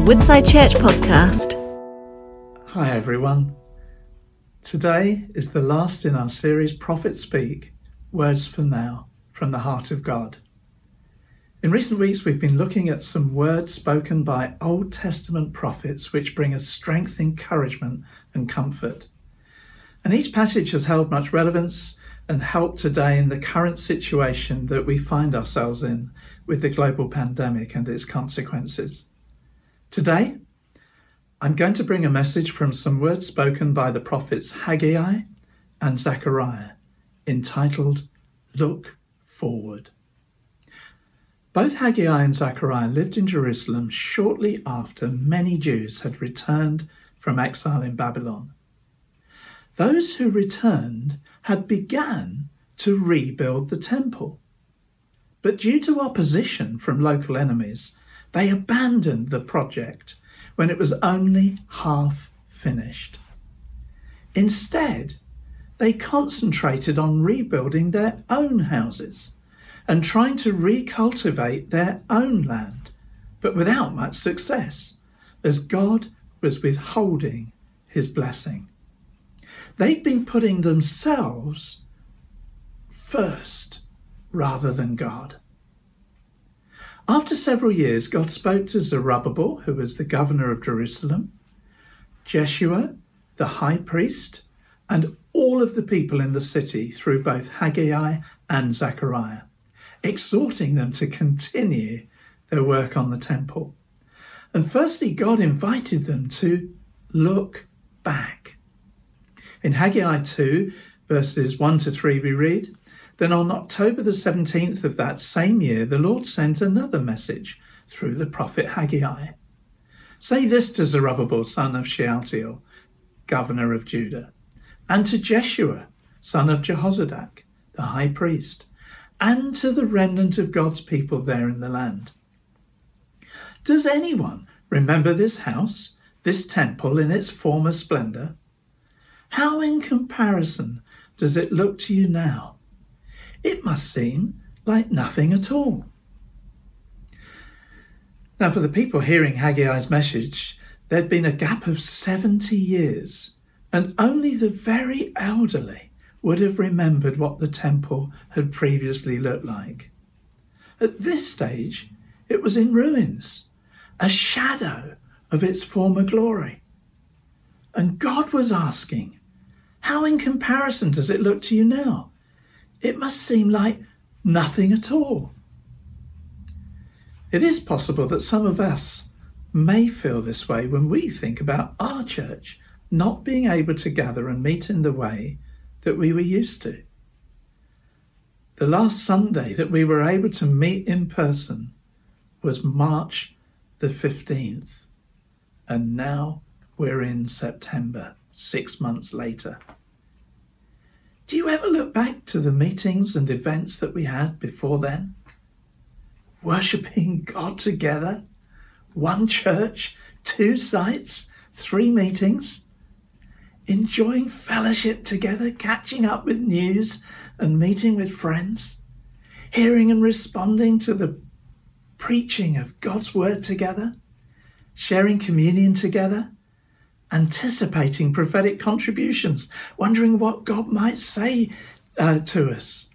a Woodside Church podcast. Hi, everyone. Today is the last in our series, Prophet Speak Words for Now from the Heart of God. In recent weeks, we've been looking at some words spoken by Old Testament prophets which bring us strength, encouragement, and comfort. And each passage has held much relevance and help today in the current situation that we find ourselves in with the global pandemic and its consequences. Today, I'm going to bring a message from some words spoken by the prophets Haggai and Zechariah entitled Look Forward. Both Haggai and Zechariah lived in Jerusalem shortly after many Jews had returned from exile in Babylon. Those who returned had begun to rebuild the temple. But due to opposition from local enemies, they abandoned the project when it was only half finished. Instead, they concentrated on rebuilding their own houses and trying to recultivate their own land, but without much success, as God was withholding his blessing. They'd been putting themselves first rather than God. After several years, God spoke to Zerubbabel, who was the governor of Jerusalem, Jeshua, the high priest, and all of the people in the city through both Haggai and Zechariah, exhorting them to continue their work on the temple. And firstly, God invited them to look back. In Haggai 2, verses 1 to 3, we read, then on October the 17th of that same year, the Lord sent another message through the prophet Haggai. Say this to Zerubbabel, son of Shealtiel, governor of Judah, and to Jeshua, son of Jehozadak, the high priest, and to the remnant of God's people there in the land. Does anyone remember this house, this temple in its former splendour? How, in comparison, does it look to you now? It must seem like nothing at all. Now, for the people hearing Haggai's message, there'd been a gap of 70 years, and only the very elderly would have remembered what the temple had previously looked like. At this stage, it was in ruins, a shadow of its former glory. And God was asking, How in comparison does it look to you now? It must seem like nothing at all. It is possible that some of us may feel this way when we think about our church not being able to gather and meet in the way that we were used to. The last Sunday that we were able to meet in person was March the 15th, and now we're in September, six months later. Do you ever look back to the meetings and events that we had before then? Worshipping God together? One church, two sites, three meetings? Enjoying fellowship together, catching up with news and meeting with friends? Hearing and responding to the preaching of God's word together? Sharing communion together? Anticipating prophetic contributions, wondering what God might say uh, to us.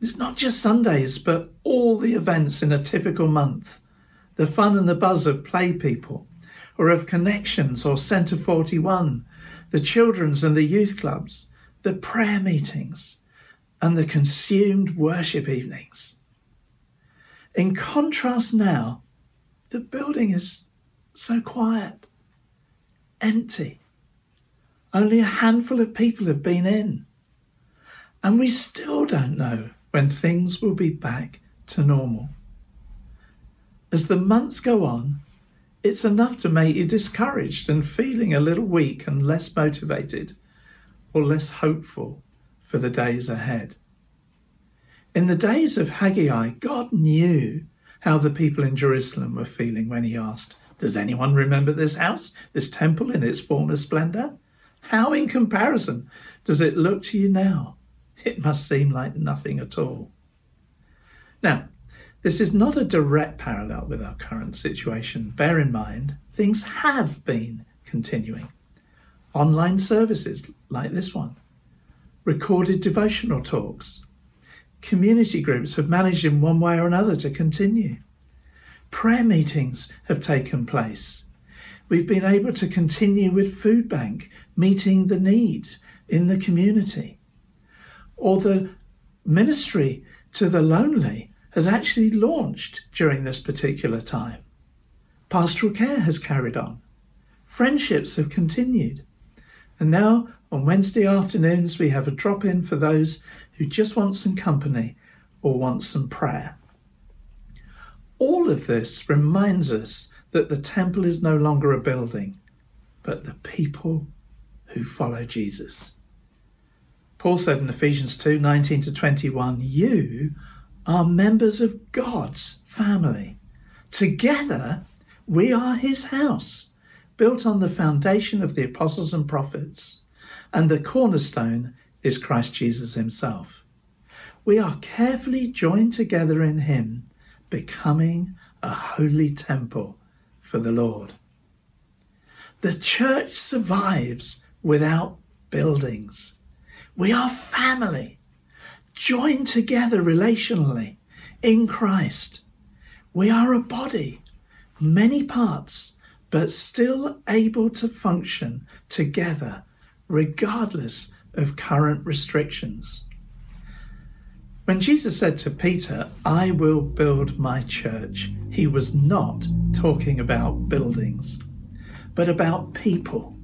It's not just Sundays, but all the events in a typical month the fun and the buzz of play people, or of connections or Centre 41, the children's and the youth clubs, the prayer meetings, and the consumed worship evenings. In contrast, now, the building is so quiet empty. Only a handful of people have been in. And we still don't know when things will be back to normal. As the months go on, it's enough to make you discouraged and feeling a little weak and less motivated or less hopeful for the days ahead. In the days of Haggai, God knew how the people in Jerusalem were feeling when he asked, does anyone remember this house, this temple in its former splendour? How, in comparison, does it look to you now? It must seem like nothing at all. Now, This is not a direct parallel with our current situation. Bear in mind, things have been continuing. Online services like this one, recorded devotional talks, community groups have managed in one way or another to continue. Prayer meetings have taken place. We've been able to continue with Food Bank, meeting the needs in the community. Or the ministry to the lonely has actually launched during this particular time. Pastoral care has carried on. Friendships have continued. And now, on Wednesday afternoons, we have a drop in for those who just want some company or want some prayer. All of this reminds us that the temple is no longer a building, but the people who follow Jesus. Paul said in Ephesians 2 19 to 21, You are members of God's family. Together, we are his house, built on the foundation of the apostles and prophets, and the cornerstone is Christ Jesus himself. We are carefully joined together in him, becoming a holy temple for the Lord. The church survives without buildings. We are family, joined together relationally in Christ. We are a body, many parts, but still able to function together regardless of current restrictions. When Jesus said to Peter, I will build my church, he was not talking about buildings, but about people,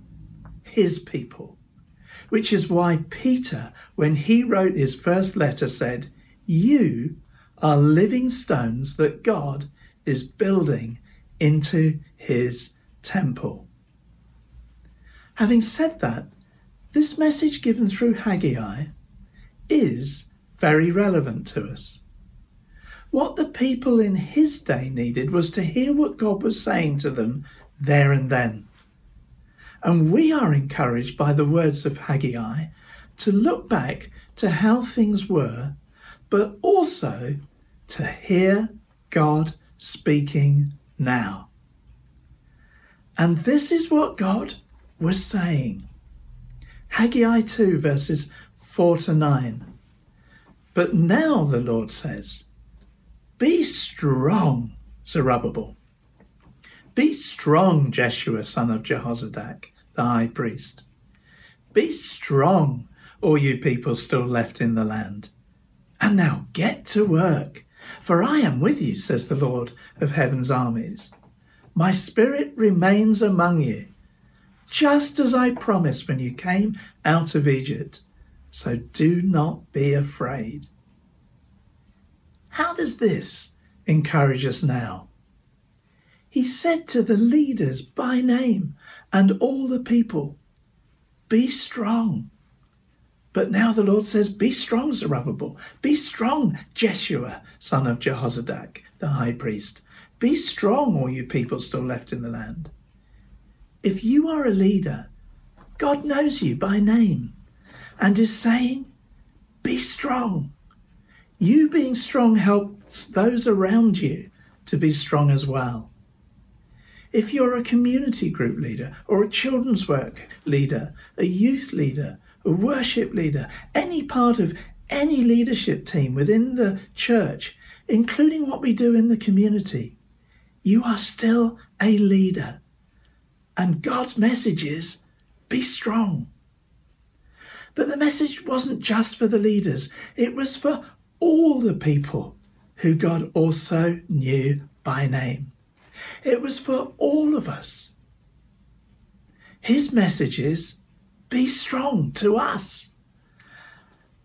his people which is why Peter, when he wrote his first letter, said, You are living stones that God is building into his temple. Having said that, this message given through Haggai is very relevant to us. What the people in his day needed was to hear what God was saying to them there and then. And we are encouraged by the words of Haggai to look back to how things were, but also to hear God speaking now. And this is what God was saying. Haggai 2, verses 4 to 9. But now the Lord says, Be strong, Zerubbabel. Be strong, Jeshua, son of Jehozadak the high priest. Be strong, all you people still left in the land. And now get to work, for I am with you, says the Lord of heaven's armies. My spirit remains among you, just as I promised when you came out of Egypt. So do not be afraid. How does this encourage us now? He said to the leaders by name and all the people, Be strong. But now the Lord says, Be strong, Zerubbabel. Be strong, Jeshua, son of Jehozadak, the high priest. Be strong, all you people still left in the land. If you are a leader, God knows you by name and is saying, Be strong. You being strong helps those around you to be strong as well. If you're a community group leader or a children's work leader, a youth leader, a worship leader, any part of any leadership team within the church, including what we do in the community, you are still a leader. And God's message is be strong. But the message wasn't just for the leaders, it was for all the people who God also knew by name. It was for all of us. His message is be strong to us.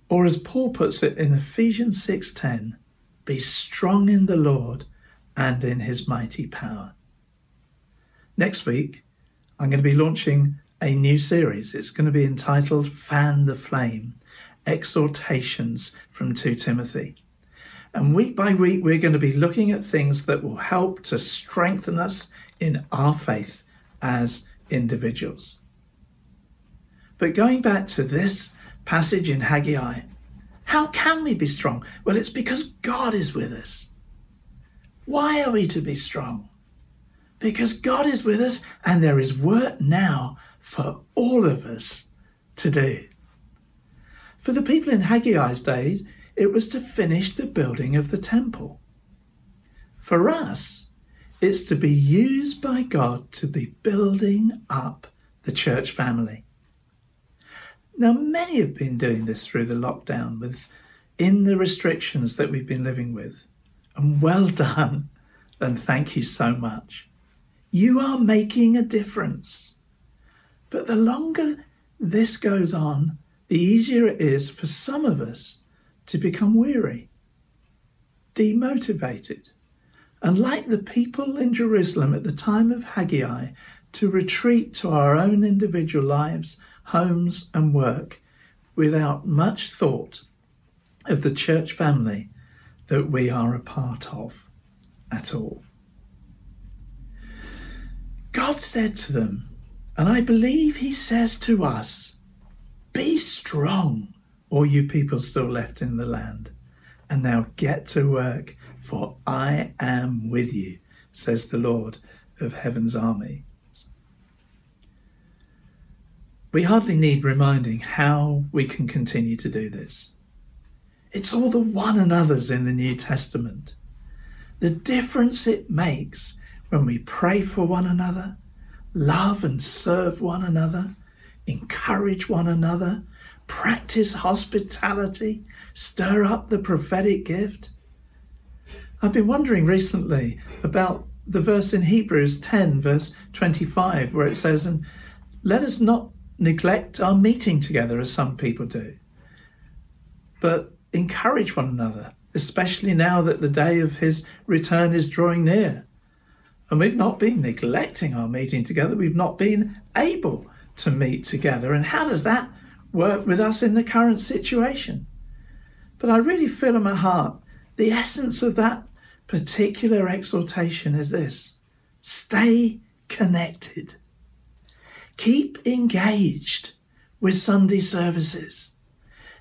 Or as Paul puts it in Ephesians 6:10, be strong in the Lord and in his mighty power. Next week, I'm going to be launching a new series. It's going to be entitled Fan the Flame Exhortations from 2 Timothy. And week by week, we're going to be looking at things that will help to strengthen us in our faith as individuals. But going back to this passage in Haggai, how can we be strong? Well, it's because God is with us. Why are we to be strong? Because God is with us and there is work now for all of us to do. For the people in Haggai's days, it was to finish the building of the temple. For us, it's to be used by God to be building up the church family. Now, many have been doing this through the lockdown within the restrictions that we've been living with. And well done, and thank you so much. You are making a difference. But the longer this goes on, the easier it is for some of us to become weary, demotivated, and like the people in Jerusalem at the time of Haggai, to retreat to our own individual lives, homes, and work without much thought of the church family that we are a part of at all. God said to them, and I believe He says to us, Be strong, all you people still left in the land, and now get to work, for I am with you, says the Lord of heaven's army. We hardly need reminding how we can continue to do this. It's all the one another's in the New Testament. The difference it makes when we pray for one another, love and serve one another, encourage one another, practice hospitality, stir up the prophetic gift. I've been wondering recently about the verse in Hebrews 10, verse 25, where it says, And let us not neglect our meeting together as some people do, but encourage one another, especially now that the day of his return is drawing near. And we've not been neglecting our meeting together, we've not been able to meet together. And how does that work with us in the current situation? But I really feel in my heart the essence of that particular exhortation is this stay connected, keep engaged with Sunday services.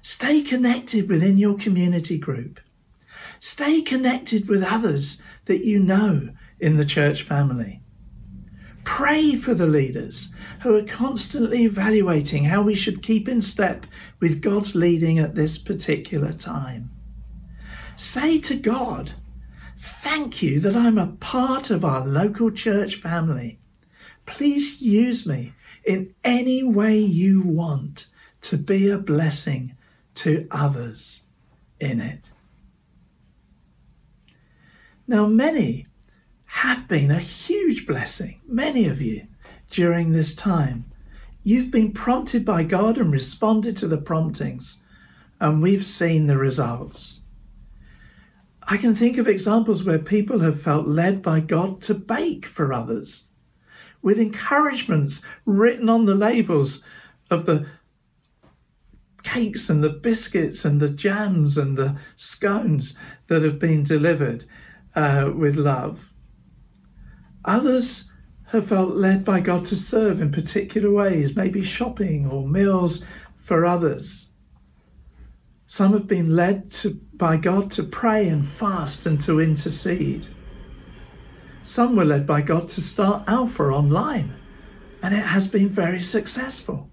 Stay connected within your community group. Stay connected with others that you know in the church family. Pray for the leaders who are constantly evaluating how we should keep in step with God's leading at this particular time. Say to God, Thank you that I'm a part of our local church family. Please use me in any way you want to be a blessing to others in it. Now, many have been a huge blessing, many of you, during this time. You've been prompted by God and responded to the promptings, and we've seen the results. I can think of examples where people have felt led by God to bake for others, with encouragements written on the labels of the cakes and the biscuits and the jams and the scones that have been delivered uh, with love. Others have felt led by God to serve in particular ways, maybe shopping or meals for others. Some have been led to, by God to pray and fast and to intercede. Some were led by God to start Alpha online, and it has been very successful.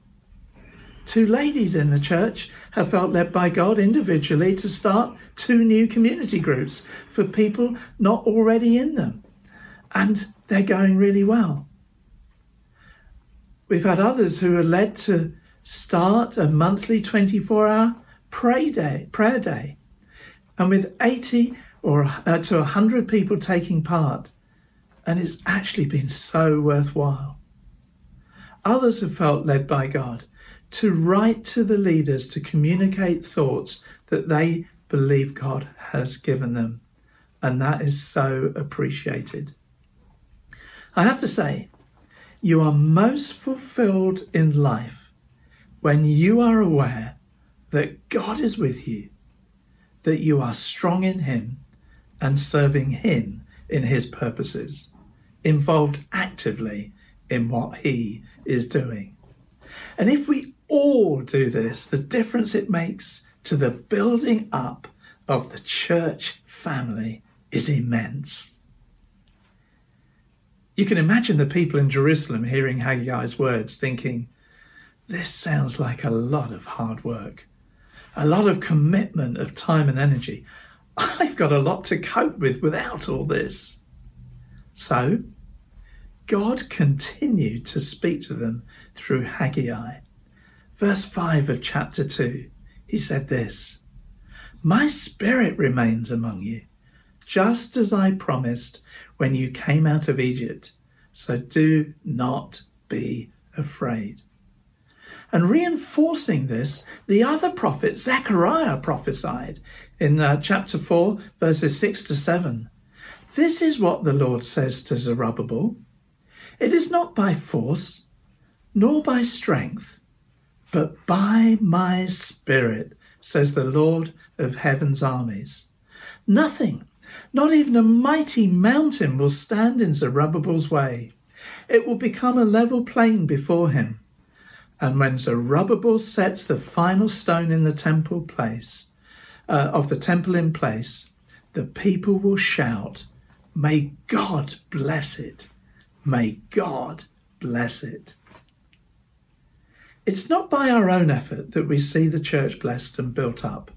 Two ladies in the church have felt led by God individually to start two new community groups for people not already in them. And they're going really well. We've had others who are led to start a monthly 24 hour pray day, prayer day. And with 80 or uh, to 100 people taking part, and it's actually been so worthwhile. Others have felt led by God to write to the leaders to communicate thoughts that they believe God has given them. And that is so appreciated. I have to say, you are most fulfilled in life when you are aware that God is with you, that you are strong in Him and serving Him in His purposes, involved actively in what He is doing. And if we all do this, the difference it makes to the building up of the church family is immense. You can imagine the people in Jerusalem hearing Haggai's words, thinking, This sounds like a lot of hard work, a lot of commitment of time and energy. I've got a lot to cope with without all this. So, God continued to speak to them through Haggai. Verse 5 of chapter 2, he said this My spirit remains among you, just as I promised when you came out of Egypt. So do not be afraid. And reinforcing this, the other prophet, Zechariah, prophesied in uh, chapter 4, verses 6 to 7. This is what the Lord says to Zerubbabel It is not by force, nor by strength, but by my spirit, says the Lord of heaven's armies. Nothing not even a mighty mountain will stand in Zerubbabel's way. It will become a level plain before him. And when Zerubbabel sets the final stone in the temple place, uh, of the temple in place, the people will shout, May God bless it! May God bless it! It's not by our own effort that we see the church blessed and built up,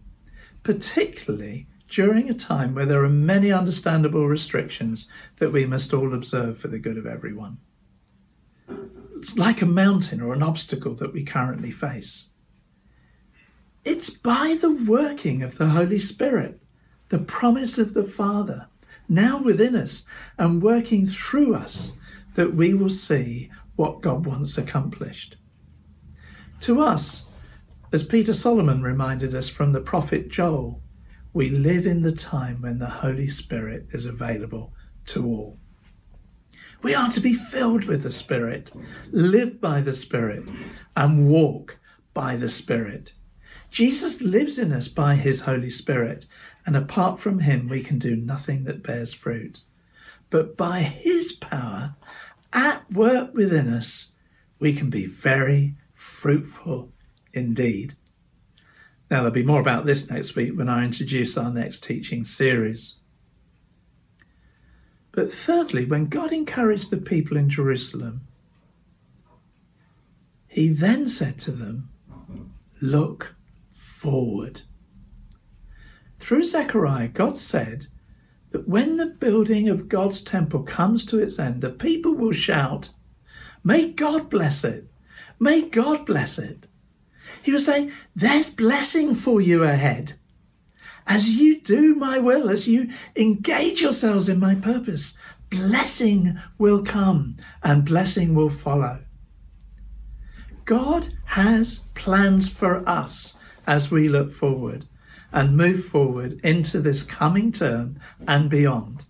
particularly during a time where there are many understandable restrictions that we must all observe for the good of everyone. It's like a mountain or an obstacle that we currently face. It's by the working of the Holy Spirit, the promise of the Father, now within us and working through us, that we will see what God wants accomplished. To us, as Peter Solomon reminded us from the prophet Joel, we live in the time when the Holy Spirit is available to all. We are to be filled with the Spirit, live by the Spirit, and walk by the Spirit. Jesus lives in us by his Holy Spirit, and apart from him, we can do nothing that bears fruit. But by his power at work within us, we can be very fruitful indeed. Now, there'll be more about this next week when I introduce our next teaching series. But thirdly, when God encouraged the people in Jerusalem, he then said to them, Look forward. Through Zechariah, God said that when the building of God's temple comes to its end, the people will shout, May God bless it! May God bless it! He was saying, There's blessing for you ahead. As you do my will, as you engage yourselves in my purpose, blessing will come and blessing will follow. God has plans for us as we look forward and move forward into this coming term and beyond.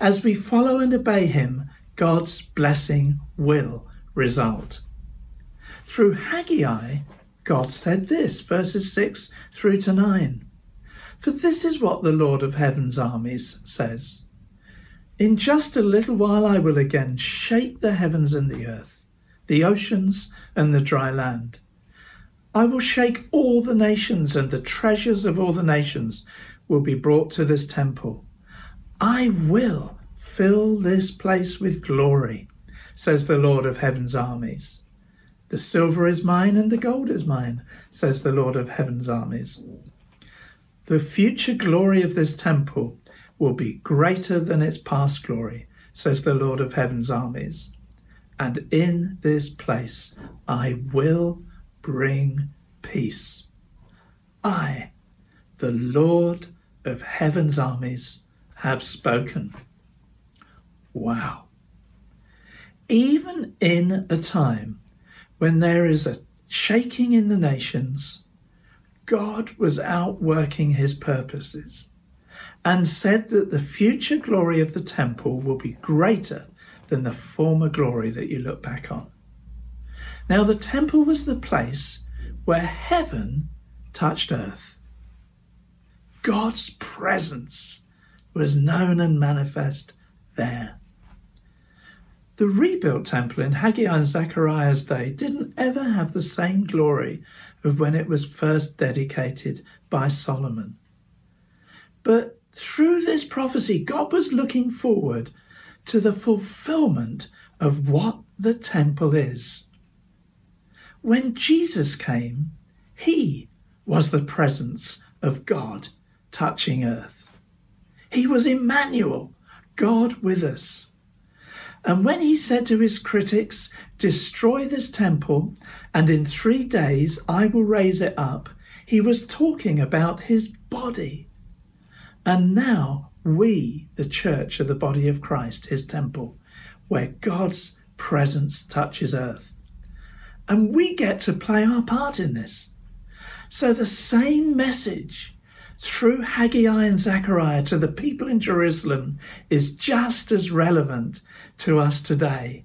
As we follow and obey Him, God's blessing will result. Through Haggai, God said this, verses 6 through to 9. For this is what the Lord of heaven's armies says In just a little while I will again shake the heavens and the earth, the oceans and the dry land. I will shake all the nations, and the treasures of all the nations will be brought to this temple. I will fill this place with glory, says the Lord of heaven's armies. The silver is mine and the gold is mine, says the Lord of heaven's armies. The future glory of this temple will be greater than its past glory, says the Lord of heaven's armies. And in this place I will bring peace. I, the Lord of heaven's armies, have spoken. Wow. Even in a time when there is a shaking in the nations, God was outworking his purposes and said that the future glory of the temple will be greater than the former glory that you look back on. Now, the temple was the place where heaven touched earth. God's presence was known and manifest there. The rebuilt temple in Haggai and Zechariah's day didn't ever have the same glory of when it was first dedicated by Solomon. But through this prophecy, God was looking forward to the fulfillment of what the temple is. When Jesus came, he was the presence of God touching earth. He was Emmanuel, God with us. And when he said to his critics, Destroy this temple, and in three days I will raise it up, he was talking about his body. And now we, the church, are the body of Christ, his temple, where God's presence touches earth. And we get to play our part in this. So the same message through Haggai and Zechariah to the people in Jerusalem is just as relevant to us today.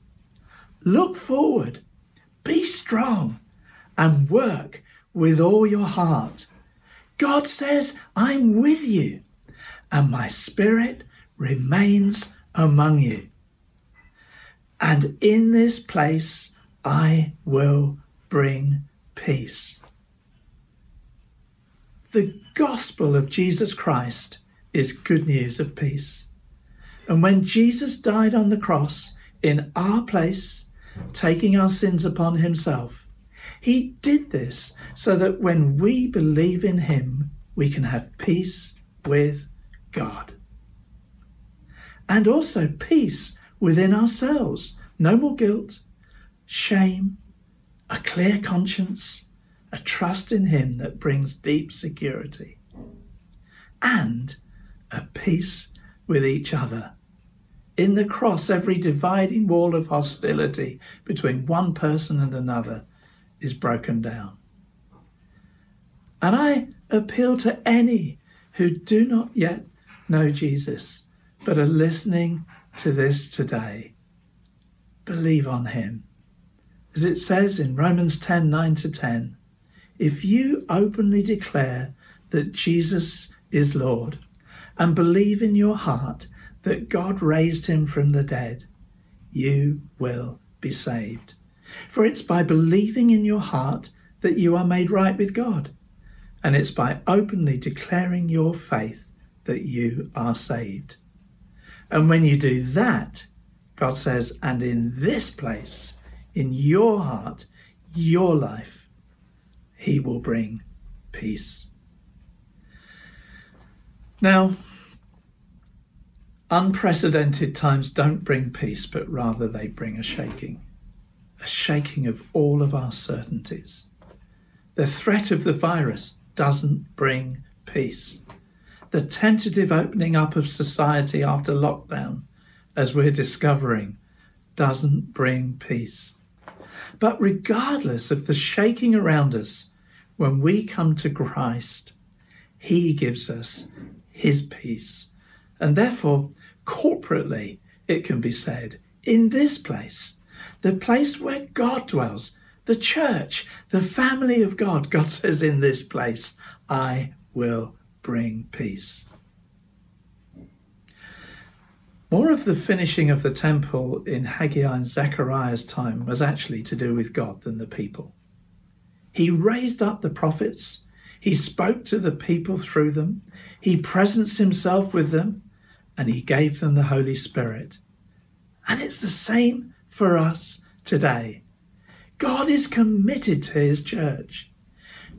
Look forward, be strong, and work with all your heart. God says, I'm with you, and my spirit remains among you. And in this place I will bring peace. The gospel of Jesus Christ is good news of peace. And when Jesus died on the cross in our place, taking our sins upon himself, he did this so that when we believe in him, we can have peace with God. And also peace within ourselves. No more guilt, shame, a clear conscience, a trust in Him that brings deep security, and a peace with each other. In the cross, every dividing wall of hostility between one person and another is broken down. And I appeal to any who do not yet know Jesus, but are listening to this today. Believe on him. As it says in Romans 10 9 to 10, if you openly declare that Jesus is Lord and believe in your heart that God raised him from the dead, you will be saved. For it's by believing in your heart that you are made right with God, and it's by openly declaring your faith that you are saved. And when you do that, God says, and in this place, in your heart, your life, he will bring peace. Now, unprecedented times don't bring peace, but rather they bring a shaking, a shaking of all of our certainties. The threat of the virus doesn't bring peace. The tentative opening up of society after lockdown, as we're discovering, doesn't bring peace. But regardless of the shaking around us, when we come to Christ, He gives us His peace. And therefore, corporately, it can be said, in this place, the place where God dwells, the church, the family of God, God says, in this place, I will bring peace. More of the finishing of the temple in Haggai and Zechariah's time was actually to do with God than the people. He raised up the prophets. He spoke to the people through them. He presenced himself with them and he gave them the Holy Spirit. And it's the same for us today. God is committed to his church.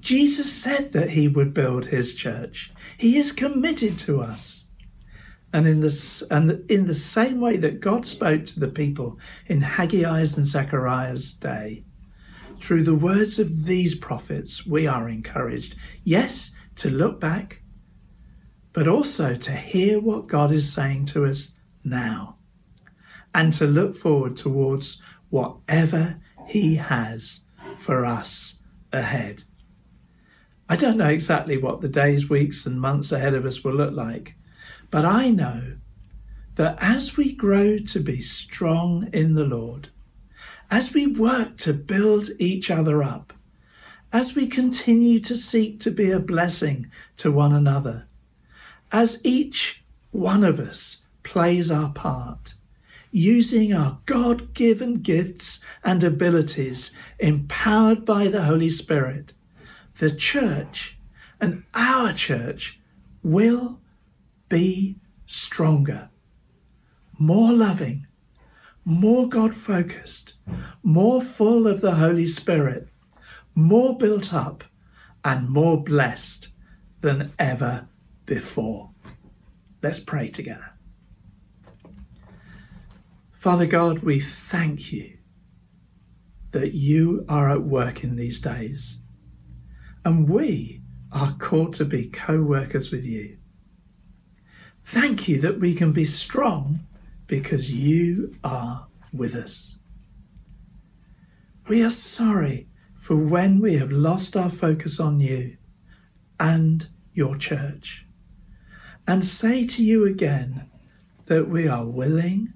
Jesus said that he would build his church. He is committed to us. And in, this, and in the same way that God spoke to the people in Haggai's and Zechariah's day, through the words of these prophets, we are encouraged, yes, to look back, but also to hear what God is saying to us now, and to look forward towards whatever He has for us ahead. I don't know exactly what the days, weeks, and months ahead of us will look like, but I know that as we grow to be strong in the Lord, as we work to build each other up, as we continue to seek to be a blessing to one another, as each one of us plays our part, using our God given gifts and abilities empowered by the Holy Spirit, the church and our church will be stronger, more loving, more God focused, more full of the Holy Spirit, more built up, and more blessed than ever before. Let's pray together. Father God, we thank you that you are at work in these days, and we are called to be co workers with you. Thank you that we can be strong because you are with us. We are sorry for when we have lost our focus on you and your church, and say to you again that we are willing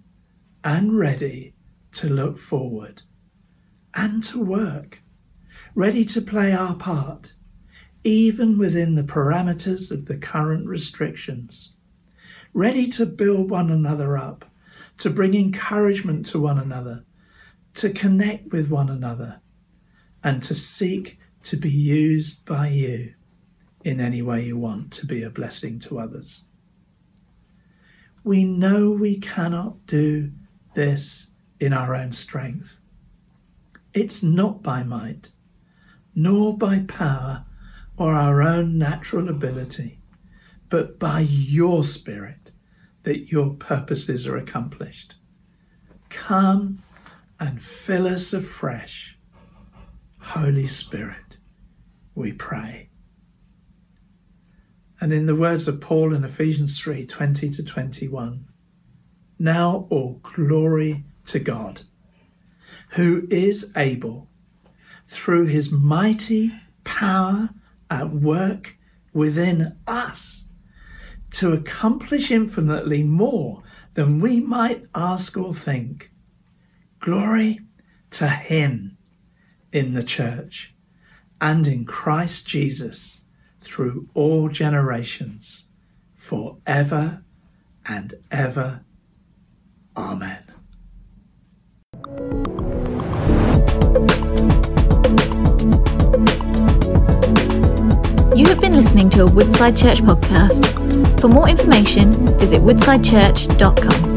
and ready to look forward and to work, ready to play our part, even within the parameters of the current restrictions, ready to build one another up, to bring encouragement to one another, to connect with one another, and to seek to be used by you in any way you want to be a blessing to others. We know we cannot do this in our own strength. It's not by might, nor by power or our own natural ability, but by your Spirit that your purposes are accomplished. Come and fill us afresh. Holy Spirit, we pray. And in the words of Paul in Ephesians 3 20 to 21, now all glory to God who is able, through his mighty power at work within us, to accomplish infinitely more than we might ask or think. Glory to him in the church and in Christ Jesus through all generations, forever and ever. Amen. Listening to a Woodside Church podcast. For more information, visit woodsidechurch.com.